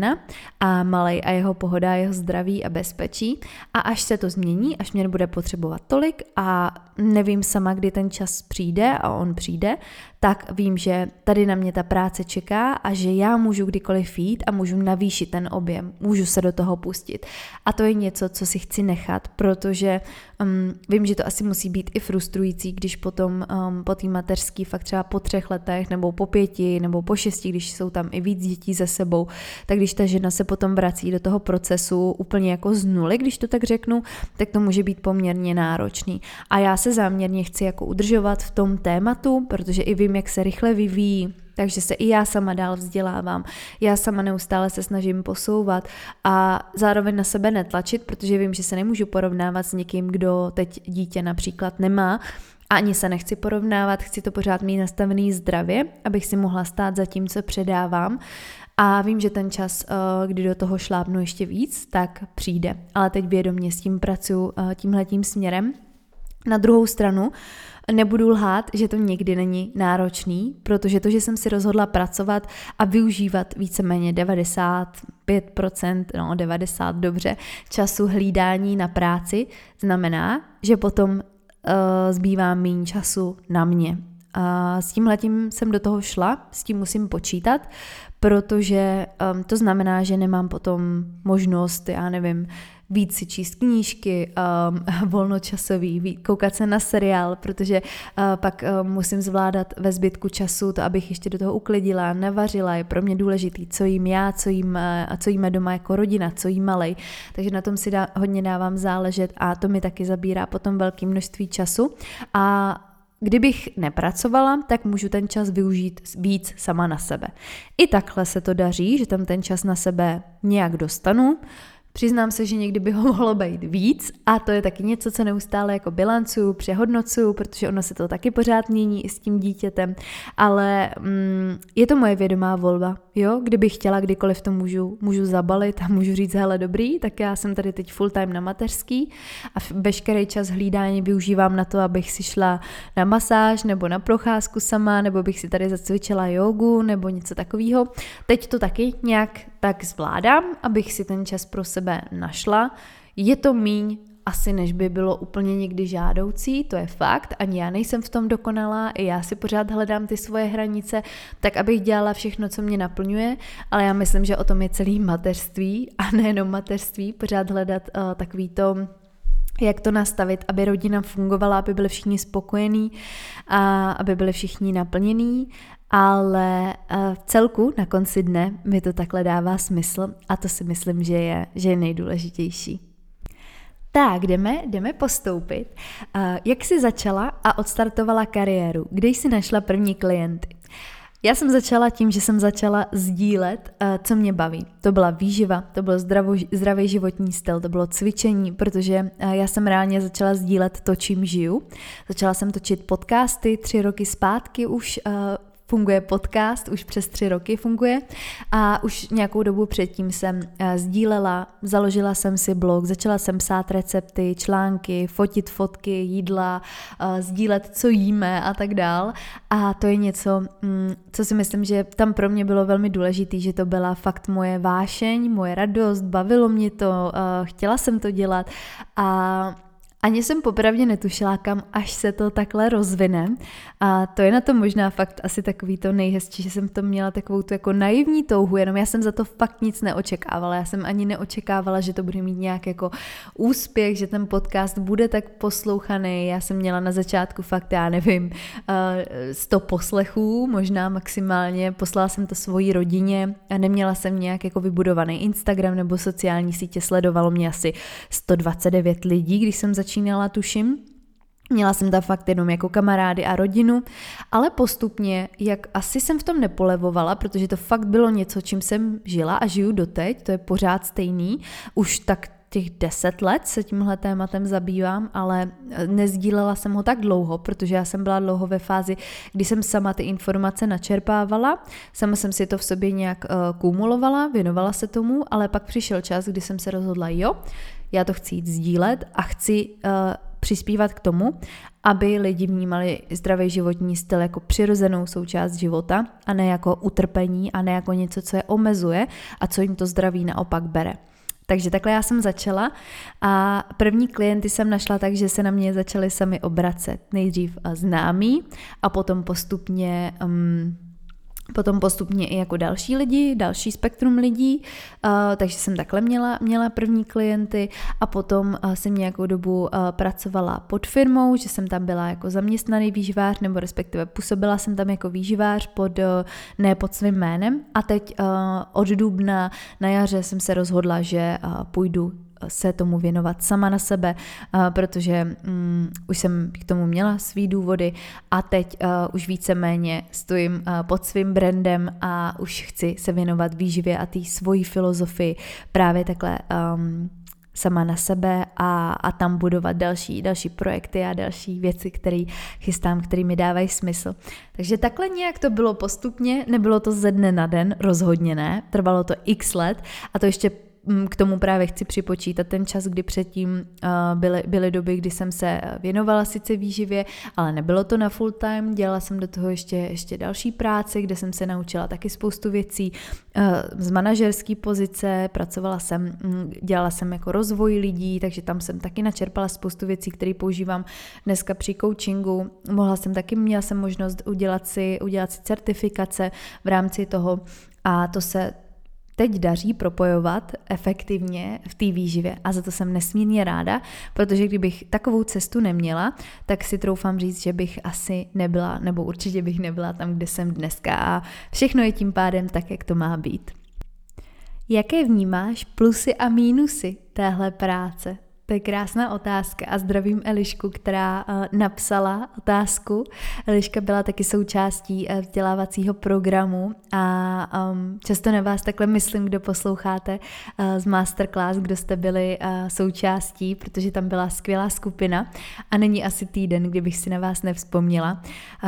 a malej a jeho pohoda, jeho zdraví a bezpečí a až se to změní, až mě nebude potřebovat tolik a nevím sama, kdy ten čas přijde a on přijde, tak vím, že tady na mě ta práce čeká a že já můžu kdykoliv jít a můžu navýšit ten objem, můžu se do toho pustit. A to je něco, co si chci nechat, protože um, vím, že to asi musí být i frustrující, když potom um, po té mateřský fakt třeba po třech letech nebo po pěti nebo po šesti, když jsou tam i víc dětí za sebou, tak když ta žena se potom vrací do toho procesu úplně jako z nuly, když to tak řeknu, tak to může být poměrně náročný. A já se záměrně chci jako udržovat v tom tématu, protože i vím, jak se rychle vyvíjí, takže se i já sama dál vzdělávám. Já sama neustále se snažím posouvat a zároveň na sebe netlačit, protože vím, že se nemůžu porovnávat s někým, kdo teď dítě například nemá, ani se nechci porovnávat, chci to pořád mít nastavený zdravě, abych si mohla stát za tím, co předávám. A vím, že ten čas, eh, kdy do toho šlápnu ještě víc, tak přijde. Ale teď vědomě s tím pracuji eh, tímhletím směrem. Na druhou stranu nebudu lhát, že to někdy není náročný, protože to, že jsem si rozhodla pracovat a využívat víceméně 95%, no 90 dobře, času hlídání na práci, znamená, že potom uh, zbývá méně času na mě. A s tímhletím jsem do toho šla, s tím musím počítat, protože um, to znamená, že nemám potom možnost, já nevím, víc si číst knížky, um, volnočasový, koukat se na seriál, protože uh, pak uh, musím zvládat ve zbytku času to, abych ještě do toho uklidila, navařila, je pro mě důležitý, co jím já, co jím uh, a co jíme doma jako rodina, co jím malej. Takže na tom si dá, hodně dávám záležet a to mi taky zabírá potom velké množství času a Kdybych nepracovala, tak můžu ten čas využít víc sama na sebe. I takhle se to daří, že tam ten čas na sebe nějak dostanu. Přiznám se, že někdy by ho mohlo být víc a to je taky něco, co neustále jako bilancuju, přehodnocuju, protože ono se to taky pořád mění i s tím dítětem, ale mm, je to moje vědomá volba, jo, kdybych chtěla, kdykoliv to můžu, můžu zabalit a můžu říct, hele dobrý, tak já jsem tady teď full time na mateřský a veškerý čas hlídání využívám na to, abych si šla na masáž nebo na procházku sama, nebo bych si tady zacvičila jogu nebo něco takového. Teď to taky nějak tak zvládám, abych si ten čas pro sebe našla. Je to míň asi než by bylo úplně někdy žádoucí, to je fakt, ani já nejsem v tom dokonalá, i já si pořád hledám ty svoje hranice, tak abych dělala všechno, co mě naplňuje, ale já myslím, že o tom je celý mateřství a nejenom mateřství, pořád hledat uh, takový to jak to nastavit, aby rodina fungovala, aby byli všichni spokojení a aby byli všichni naplnění ale eh, v celku na konci dne mi to takhle dává smysl a to si myslím, že je, že je nejdůležitější. Tak, jdeme, jdeme postoupit. Uh, jak jsi začala a odstartovala kariéru? Kde jsi našla první klienty? Já jsem začala tím, že jsem začala sdílet, uh, co mě baví. To byla výživa, to byl zdravo, zdravý životní styl, to bylo cvičení, protože uh, já jsem reálně začala sdílet to, čím žiju. Začala jsem točit podcasty tři roky zpátky už funguje podcast, už přes tři roky funguje. A už nějakou dobu předtím jsem eh, sdílela, založila jsem si blog, začala jsem psát recepty, články, fotit fotky, jídla, eh, sdílet, co jíme a tak dál. A to je něco, mm, co si myslím, že tam pro mě bylo velmi důležité, že to byla fakt moje vášeň, moje radost, bavilo mě to, eh, chtěla jsem to dělat. A ani jsem popravdě netušila, kam až se to takhle rozvine. A to je na to možná fakt asi takový to nejhezčí, že jsem to měla takovou tu jako naivní touhu, jenom já jsem za to fakt nic neočekávala. Já jsem ani neočekávala, že to bude mít nějak jako úspěch, že ten podcast bude tak poslouchaný. Já jsem měla na začátku fakt, já nevím, 100 eh, poslechů, možná maximálně. Poslala jsem to svojí rodině a neměla jsem nějak jako vybudovaný Instagram nebo sociální sítě. Sledovalo mě asi 129 lidí, když jsem začala začínala, tuším. Měla jsem tam fakt jenom jako kamarády a rodinu, ale postupně, jak asi jsem v tom nepolevovala, protože to fakt bylo něco, čím jsem žila a žiju doteď, to je pořád stejný, už tak těch deset let se tímhle tématem zabývám, ale eh, nezdílela jsem ho tak dlouho, protože já jsem byla dlouho ve fázi, kdy jsem sama ty informace načerpávala, sama jsem si to v sobě nějak uh, kumulovala, věnovala se tomu, ale pak přišel čas, kdy jsem se rozhodla, jo, já to chci jít sdílet a chci uh, přispívat k tomu, aby lidi vnímali zdravý životní styl jako přirozenou součást života a ne jako utrpení a ne jako něco, co je omezuje a co jim to zdraví naopak bere. Takže takhle já jsem začala a první klienty jsem našla tak, že se na mě začaly sami obracet. Nejdřív známí a potom postupně um, potom postupně i jako další lidi, další spektrum lidí, uh, takže jsem takhle měla, měla první klienty a potom uh, jsem nějakou dobu uh, pracovala pod firmou, že jsem tam byla jako zaměstnaný výživář, nebo respektive působila jsem tam jako výživář pod, ne pod svým jménem. A teď od dubna na jaře jsem se rozhodla, že půjdu se tomu věnovat sama na sebe, protože um, už jsem k tomu měla svý důvody a teď uh, už víceméně stojím uh, pod svým brandem a už chci se věnovat výživě a té svojí filozofii právě takhle um, sama na sebe a, a tam budovat další, další projekty a další věci, které chystám, které mi dávají smysl. Takže takhle nějak to bylo postupně, nebylo to ze dne na den, rozhodně ne, trvalo to x let a to ještě k tomu právě chci připočítat ten čas, kdy předtím uh, byly, byly doby, kdy jsem se věnovala sice výživě, ale nebylo to na full time, dělala jsem do toho ještě, ještě další práci, kde jsem se naučila taky spoustu věcí uh, z manažerské pozice, pracovala jsem, mm, dělala jsem jako rozvoj lidí, takže tam jsem taky načerpala spoustu věcí, které používám dneska při coachingu. Mohla jsem taky, měla jsem možnost udělat si, udělat si certifikace v rámci toho a to se teď daří propojovat efektivně v té výživě a za to jsem nesmírně ráda, protože kdybych takovou cestu neměla, tak si troufám říct, že bych asi nebyla, nebo určitě bych nebyla tam, kde jsem dneska a všechno je tím pádem tak, jak to má být. Jaké vnímáš plusy a mínusy téhle práce? To je krásná otázka a zdravím Elišku, která uh, napsala otázku. Eliška byla taky součástí uh, vzdělávacího programu a um, často na vás takhle myslím, kdo posloucháte uh, z masterclass, kdo jste byli součástí, protože tam byla skvělá skupina a není asi týden, kdybych si na vás nevzpomněla.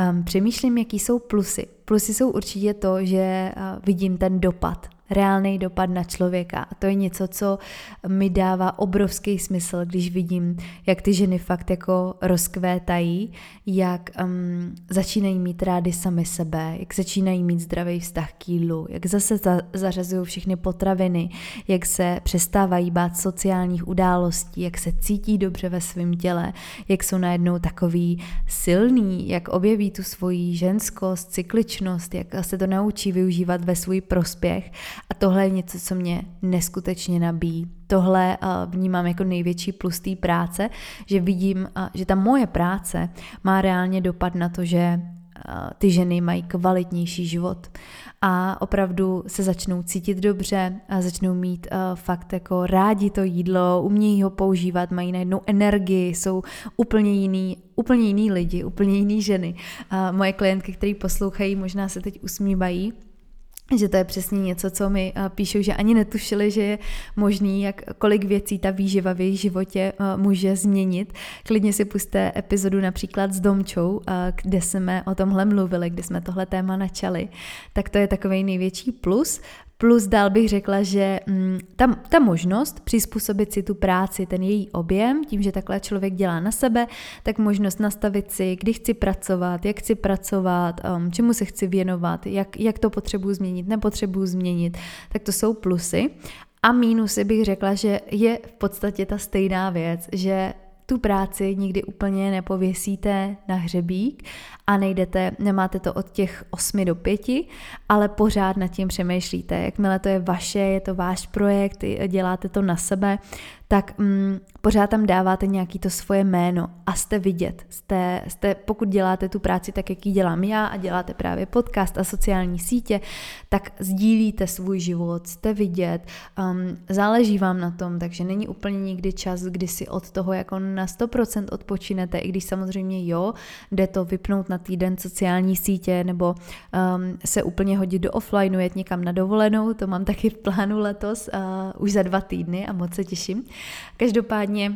Um, přemýšlím, jaký jsou plusy. Plusy jsou určitě to, že vidím ten dopad reálný dopad na člověka. A to je něco, co mi dává obrovský smysl, když vidím, jak ty ženy fakt jako rozkvétají, jak um, začínají mít rády sami sebe, jak začínají mít zdravý vztah k jídlu, jak zase za, zařazují všechny potraviny, jak se přestávají bát sociálních událostí, jak se cítí dobře ve svém těle, jak jsou najednou takový silný, jak objeví tu svoji ženskost, cykličnost, jak se to naučí využívat ve svůj prospěch a tohle je něco, co mě neskutečně nabíjí. Tohle uh, vnímám jako největší plus té práce, že vidím, uh, že ta moje práce má reálně dopad na to, že uh, ty ženy mají kvalitnější život a opravdu se začnou cítit dobře a začnou mít uh, fakt jako rádi to jídlo, umějí ho používat, mají najednou energii, jsou úplně jiný, úplně jiný lidi, úplně jiný ženy. Uh, moje klientky, které poslouchají, možná se teď usmívají, že to je přesně něco, co mi uh, píšou, že ani netušili, že je možný, jak kolik věcí ta výživa v jejich životě uh, může změnit. Klidně si puste epizodu například s Domčou, uh, kde jsme o tomhle mluvili, kde jsme tohle téma načali. Tak to je takový největší plus, Plus dál bych řekla, že mm, ta, ta možnost přizpůsobit si tu práci, ten její objem, tím, že takhle člověk dělá na sebe, tak možnost nastavit si, kdy chci pracovat, jak chci pracovat, um, čemu se chci věnovat, jak, jak to potřebuji změnit, nepotřebuji změnit, tak to jsou plusy. A mínusy bych řekla, že je v podstatě ta stejná věc, že tu práci nikdy úplně nepověsíte na hřebík a nejdete, nemáte to od těch 8 do 5, ale pořád nad tím přemýšlíte. Jakmile to je vaše, je to váš projekt, děláte to na sebe, tak mm, pořád tam dáváte nějaký to svoje jméno a jste vidět. Jste, jste, pokud děláte tu práci tak, jak ji dělám já a děláte právě podcast a sociální sítě, tak sdílíte svůj život, jste vidět, um, záleží vám na tom, takže není úplně nikdy čas, kdy si od toho jako na 100% odpočinete, i když samozřejmě jo, jde to vypnout na týden sociální sítě nebo um, se úplně hodit do offlineu, jet někam na dovolenou, to mám taky v plánu letos, uh, už za dva týdny a moc se těším. Každopádně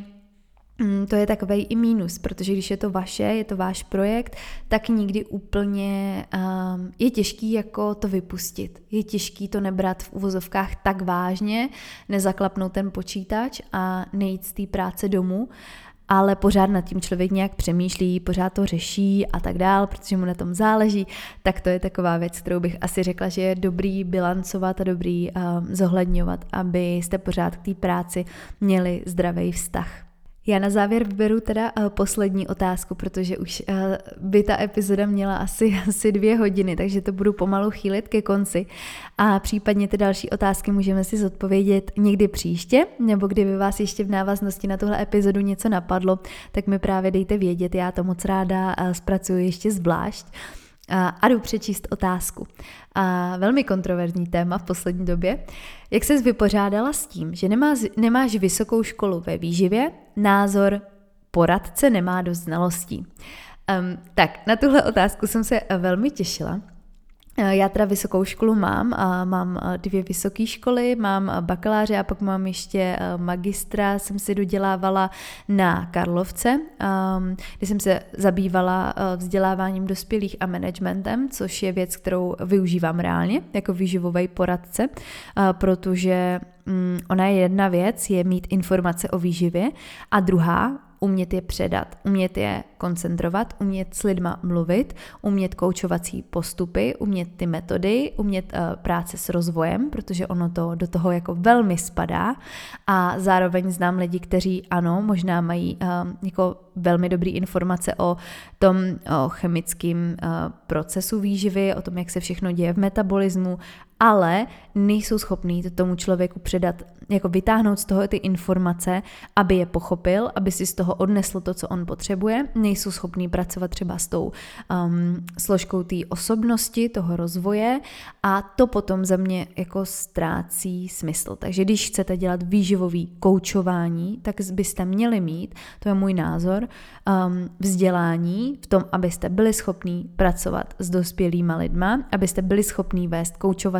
mm, to je takový i mínus, protože když je to vaše, je to váš projekt, tak nikdy úplně um, je těžký jako to vypustit. Je těžký to nebrat v uvozovkách tak vážně, nezaklapnout ten počítač a nejít z té práce domů, ale pořád nad tím člověk nějak přemýšlí, pořád to řeší a tak dál, protože mu na tom záleží, tak to je taková věc, kterou bych asi řekla, že je dobrý bilancovat a dobrý uh, zohledňovat, abyste pořád k té práci měli zdravý vztah. Já na závěr vyberu teda uh, poslední otázku, protože už uh, by ta epizoda měla asi, asi dvě hodiny, takže to budu pomalu chýlit ke konci. A případně ty další otázky můžeme si zodpovědět někdy příště, nebo kdyby vás ještě v návaznosti na tuhle epizodu něco napadlo, tak mi právě dejte vědět, já to moc ráda uh, zpracuju ještě zvlášť. A jdu přečíst otázku. A velmi kontroverzní téma v poslední době. Jak ses vypořádala s tím, že nemá, nemáš vysokou školu ve výživě, názor poradce nemá dost znalostí? Um, tak, na tuhle otázku jsem se velmi těšila, já teda vysokou školu mám a mám eh, dvě vysoké školy, mám eh, bakaláře a pak mám ještě magistra, jsem si dodělávala na Karlovce, ehm, kde jsem se zabývala vzděláváním dospělých a managementem, což je věc, kterou využívám reálně jako výživový poradce, protože mm, ona je jedna věc, je mít informace o výživě a druhá umět je předat, umět je koncentrovat, umět s lidma mluvit, umět koučovací postupy, umět ty metody, umět uh, práce s rozvojem, protože ono to do toho jako velmi spadá. A zároveň znám lidi, kteří ano, možná mají uh, jako velmi dobré informace o tom o chemickém uh, procesu výživy, o tom, jak se všechno děje v metabolismu, ale nejsou schopní to tomu člověku předat, jako vytáhnout z toho ty informace, aby je pochopil, aby si z toho odnesl to, co on potřebuje. Nejsou schopní pracovat třeba s tou um, složkou té osobnosti, toho rozvoje a to potom za mě jako ztrácí smysl. Takže když chcete dělat výživový koučování, tak byste měli mít, to je můj názor, um, vzdělání v tom, abyste byli schopní pracovat s dospělýma lidma, abyste byli schopní vést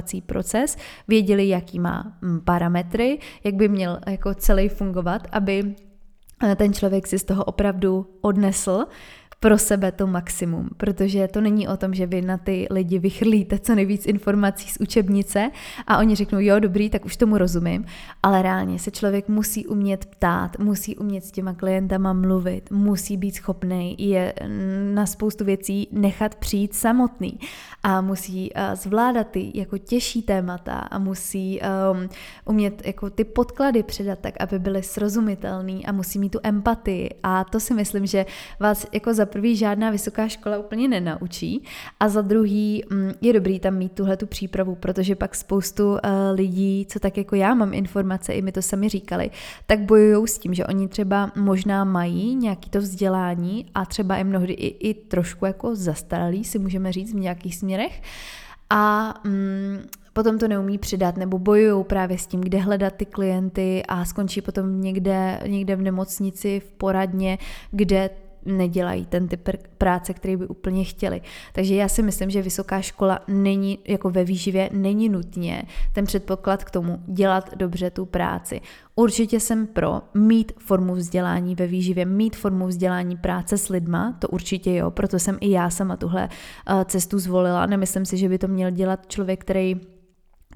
koučovací proces, věděli, jaký má mm, parametry, jak by měl jako celý fungovat, aby eh, ten člověk si z toho opravdu odnesl pro sebe to maximum, protože to není o tom, že vy na ty lidi vychrlíte co nejvíc informací z učebnice a oni řeknou, jo, dobrý, tak už tomu rozumím, ale reálně se člověk musí umět ptát, musí umět s těma klientama mluvit, musí být schopný je na spoustu věcí nechat přijít samotný a musí zvládat ty jako těžší témata a musí um, umět jako ty podklady předat tak, aby byly srozumitelný a musí mít tu empatii. A to si myslím, že vás jako za prvý žádná vysoká škola úplně nenaučí a za druhý mm, je dobrý tam mít tuhle tu přípravu, protože pak spoustu uh, lidí, co tak jako já mám informace, i mi to sami říkali, tak bojují s tím, že oni třeba možná mají nějaký to vzdělání a třeba je mnohdy i, i trošku jako zastaralý, si můžeme říct v nějakých směrech. A mm, potom to neumí přidat nebo bojují právě s tím, kde hledat ty klienty a skončí potom někde, někde v nemocnici, v poradně, kde nedělají ten typ práce, který by úplně chtěli. Takže já si myslím, že vysoká škola není, jako ve výživě, není nutně ten předpoklad k tomu dělat dobře tu práci. Určitě jsem pro mít formu vzdělání ve výživě, mít formu vzdělání práce s lidma, to určitě jo, proto jsem i já sama tuhle uh, cestu zvolila. Nemyslím si, že by to měl dělat člověk, který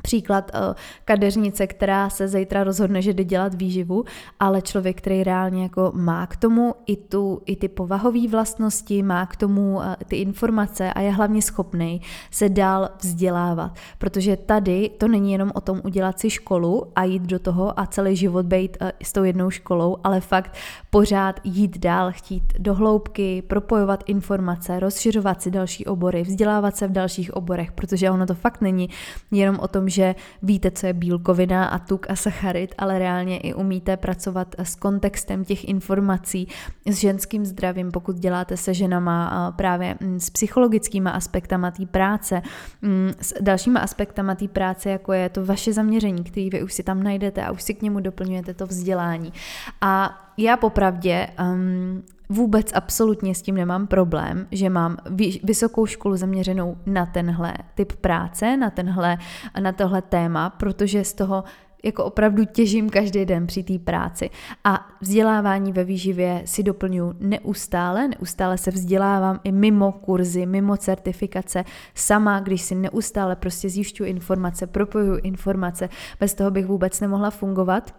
Příklad uh, kadeřnice, která se zítra rozhodne, že jde dělat výživu, ale člověk, který reálně jako má k tomu i, tu, i ty povahové vlastnosti, má k tomu uh, ty informace a je hlavně schopný se dál vzdělávat. Protože tady to není jenom o tom udělat si školu a jít do toho a celý život být uh, s tou jednou školou, ale fakt pořád jít dál, chtít do hloubky, propojovat informace, rozšiřovat si další obory, vzdělávat se v dalších oborech, protože ono to fakt není jenom o tom, že víte, co je bílkovina a tuk a sacharid, ale reálně i umíte pracovat s kontextem těch informací, s ženským zdravím, pokud děláte se ženama právě mm, s psychologickými aspektama té práce, mm, s dalšíma aspektama té práce, jako je to vaše zaměření, který vy už si tam najdete a už si k němu doplňujete to vzdělání. A já popravdě um, vůbec absolutně s tím nemám problém, že mám vysokou školu zaměřenou na tenhle typ práce, na tenhle, na tohle téma, protože z toho jako opravdu těžím každý den při té práci. A vzdělávání ve výživě si doplňuji neustále, neustále se vzdělávám i mimo kurzy, mimo certifikace, sama, když si neustále prostě zjišťuji informace, propojuju informace, bez toho bych vůbec nemohla fungovat.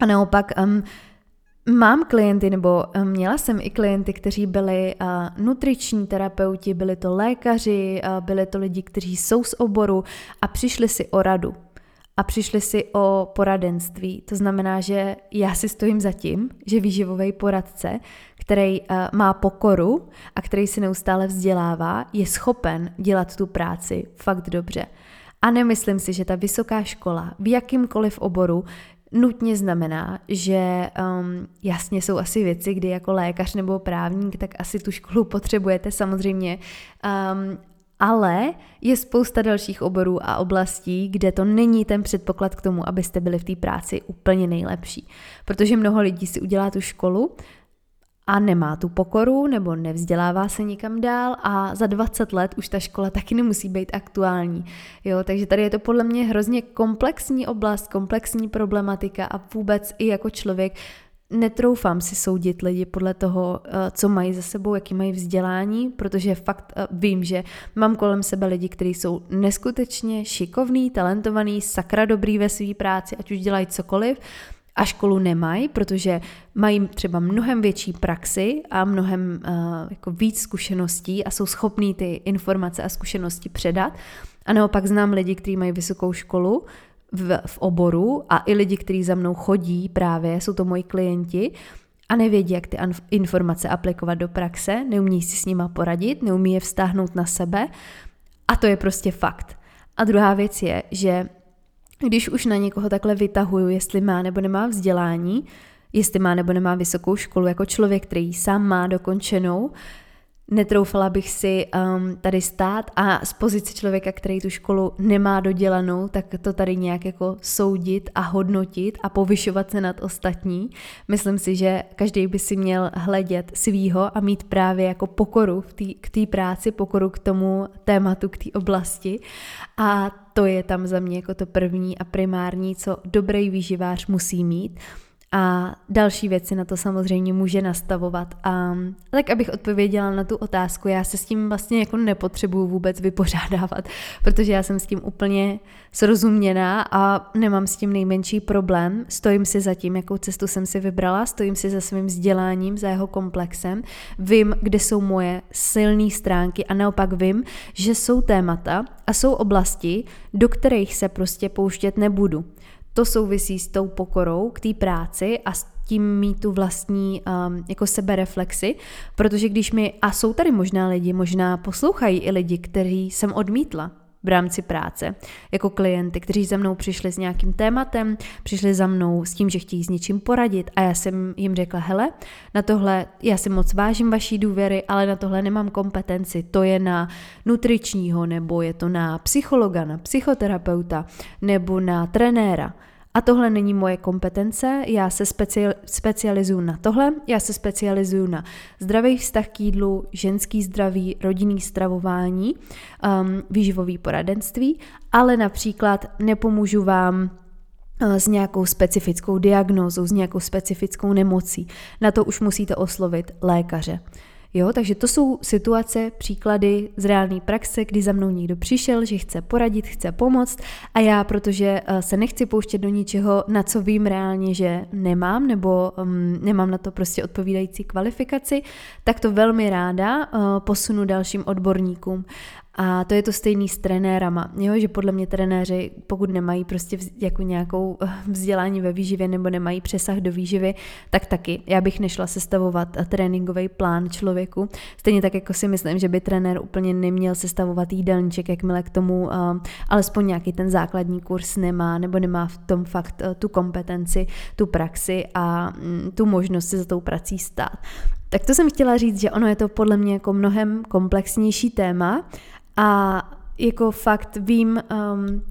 A naopak um, Mám klienty, nebo eh, měla jsem i klienty, kteří byli uh, nutriční terapeuti, byli to lékaři, uh, byli to lidi, kteří jsou z oboru a přišli si o radu. A přišli si o poradenství. To znamená, že já si stojím za tím, že výživový poradce, který má pokoru a který si neustále vzdělává, je schopen dělat tu práci fakt dobře. A nemyslím si, že ta vysoká škola v jakýmkoliv oboru nutně znamená, že um, jasně jsou asi věci, kdy jako lékař nebo právník, tak asi tu školu potřebujete samozřejmě, um, ale je spousta dalších oborů a oblastí, kde to není ten předpoklad k tomu, abyste byli v té práci úplně nejlepší. Protože mnoho lidí si udělá tu školu, a nemá tu pokoru nebo nevzdělává se nikam dál a za 20 let už ta škola taky nemusí být aktuální. Jo, takže tady je to podle mě hrozně komplexní oblast, komplexní problematika a vůbec i jako člověk netroufám si soudit lidi podle toho, eh, co mají za sebou, jaký mají vzdělání, protože fakt eh, vím, že mám kolem sebe lidi, kteří jsou neskutečně šikovní, talentovaní, sakra dobrý ve své práci, ať už dělají cokoliv, a školu nemají, protože mají třeba mnohem větší praxi a mnohem uh, jako víc zkušeností a jsou schopní ty informace a zkušenosti předat. A naopak znám lidi, kteří mají vysokou školu v, v oboru a i lidi, kteří za mnou chodí právě, jsou to moji klienti a nevědí, jak ty informace aplikovat do praxe, neumí si s nima poradit, neumí je vztáhnout na sebe a to je prostě fakt. A druhá věc je, že když už na někoho takhle vytahuju, jestli má nebo nemá vzdělání, jestli má nebo nemá vysokou školu, jako člověk, který sám má dokončenou, netroufala bych si um, tady stát a z pozice člověka, který tu školu nemá dodělanou, tak to tady nějak jako soudit a hodnotit a povyšovat se nad ostatní. Myslím si, že každý by si měl hledět svýho a mít právě jako pokoru v tý, k té práci, pokoru k tomu tématu, k té oblasti a to je tam za mě jako to první a primární, co dobrý výživář musí mít a další věci na to samozřejmě může nastavovat. A tak abych odpověděla na tu otázku, já se s tím vlastně jako nepotřebuju vůbec vypořádávat, protože já jsem s tím úplně srozuměná a nemám s tím nejmenší problém. Stojím si za tím, jakou cestu jsem si vybrala, stojím si za svým vzděláním, za jeho komplexem, vím, kde jsou moje silné stránky a naopak vím, že jsou témata a jsou oblasti, do kterých se prostě pouštět nebudu to souvisí s tou pokorou k té práci a s tím mít tu vlastní um, jako sebereflexy, protože když mi, a jsou tady možná lidi, možná poslouchají i lidi, který jsem odmítla, v rámci práce, jako klienty, kteří za mnou přišli s nějakým tématem, přišli za mnou s tím, že chtějí s něčím poradit. A já jsem jim řekla, hele, na tohle já si moc vážím vaší důvěry, ale na tohle nemám kompetenci, to je na nutričního, nebo je to na psychologa, na psychoterapeuta, nebo na trenéra. A tohle není moje kompetence, já se special, specializuju na tohle, já se specializuju na zdravý vztah k jídlu, ženský zdraví, rodinný stravování, um, výživový poradenství, ale například nepomůžu vám uh, s nějakou specifickou diagnózou, s nějakou specifickou nemocí. Na to už musíte oslovit lékaře. Jo, takže to jsou situace, příklady z reálné praxe, kdy za mnou někdo přišel, že chce poradit, chce pomoct a já, protože eh, se nechci pouštět do ničeho, na co vím reálně, že nemám, nebo um, nemám na to prostě odpovídající kvalifikaci, tak to velmi ráda uh, posunu dalším odborníkům. A to je to stejný s trenérama, jo? že podle mě trenéři, pokud nemají prostě vz, jako nějakou eh, vzdělání ve výživě nebo nemají přesah do výživy, tak taky. Já bych nešla sestavovat eh, tréninkový plán člověku. Stejně tak, jako si myslím, že by trenér úplně neměl sestavovat jídelníček, jakmile k tomu uh, alespoň nějaký ten základní kurz nemá, nebo nemá v tom fakt uh, tu kompetenci, tu praxi a um, tu možnost si za tou prací stát. Tak to jsem chtěla říct, že ono je to podle mě jako mnohem komplexnější téma a jako fakt vím, um,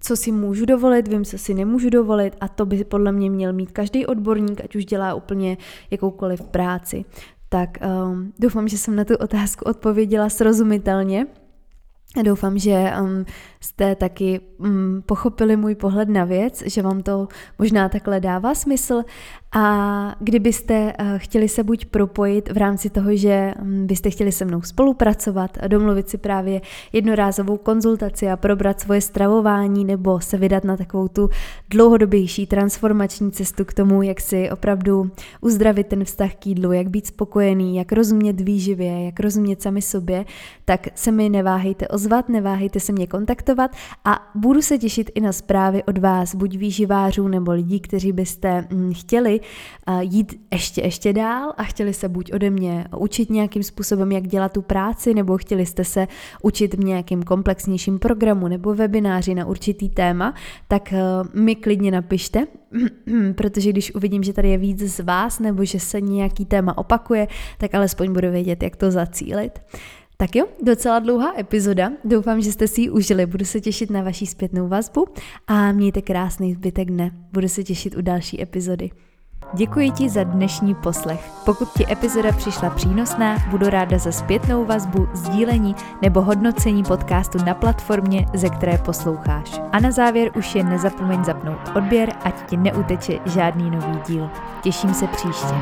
co si můžu dovolit, vím, co si nemůžu dovolit a to by podle mě měl mít každý odborník, ať už dělá úplně jakoukoliv práci. Tak um, doufám, že jsem na tu otázku odpověděla srozumitelně. Doufám, že um, jste taky um, pochopili můj pohled na věc, že vám to možná takhle dává smysl. A kdybyste uh, chtěli se buď propojit v rámci toho, že byste chtěli se mnou spolupracovat domluvit si právě jednorázovou konzultaci a probrat svoje stravování nebo se vydat na takovou tu dlouhodobější transformační cestu k tomu, jak si opravdu uzdravit ten vztah k jídlu, jak být spokojený, jak rozumět výživě, jak rozumět sami sobě, tak se mi neváhejte ozvat, neváhejte se mě kontaktovat a budu se těšit i na zprávy od vás, buď výživářů nebo lidí, kteří byste mm, chtěli jít ještě, ještě dál a chtěli se buď ode mě učit nějakým způsobem, jak dělat tu práci, nebo chtěli jste se učit v nějakým komplexnějším programu nebo webináři na určitý téma, tak eh, mi klidně napište, protože když uvidím, že tady je víc z vás nebo že se nějaký téma opakuje, tak alespoň budu vědět, jak to zacílit. Tak jo, docela dlouhá epizoda. Doufám, že jste si ji užili. Budu se těšit na vaší zpětnou vazbu a mějte krásný zbytek dne. Budu se těšit u další epizody. Děkuji ti za dnešní poslech. Pokud ti epizoda přišla přínosná, budu ráda za zpětnou vazbu, sdílení nebo hodnocení podcastu na platformě, ze které posloucháš. A na závěr už jen nezapomeň zapnout odběr, ať ti neuteče žádný nový díl. Těším se příště.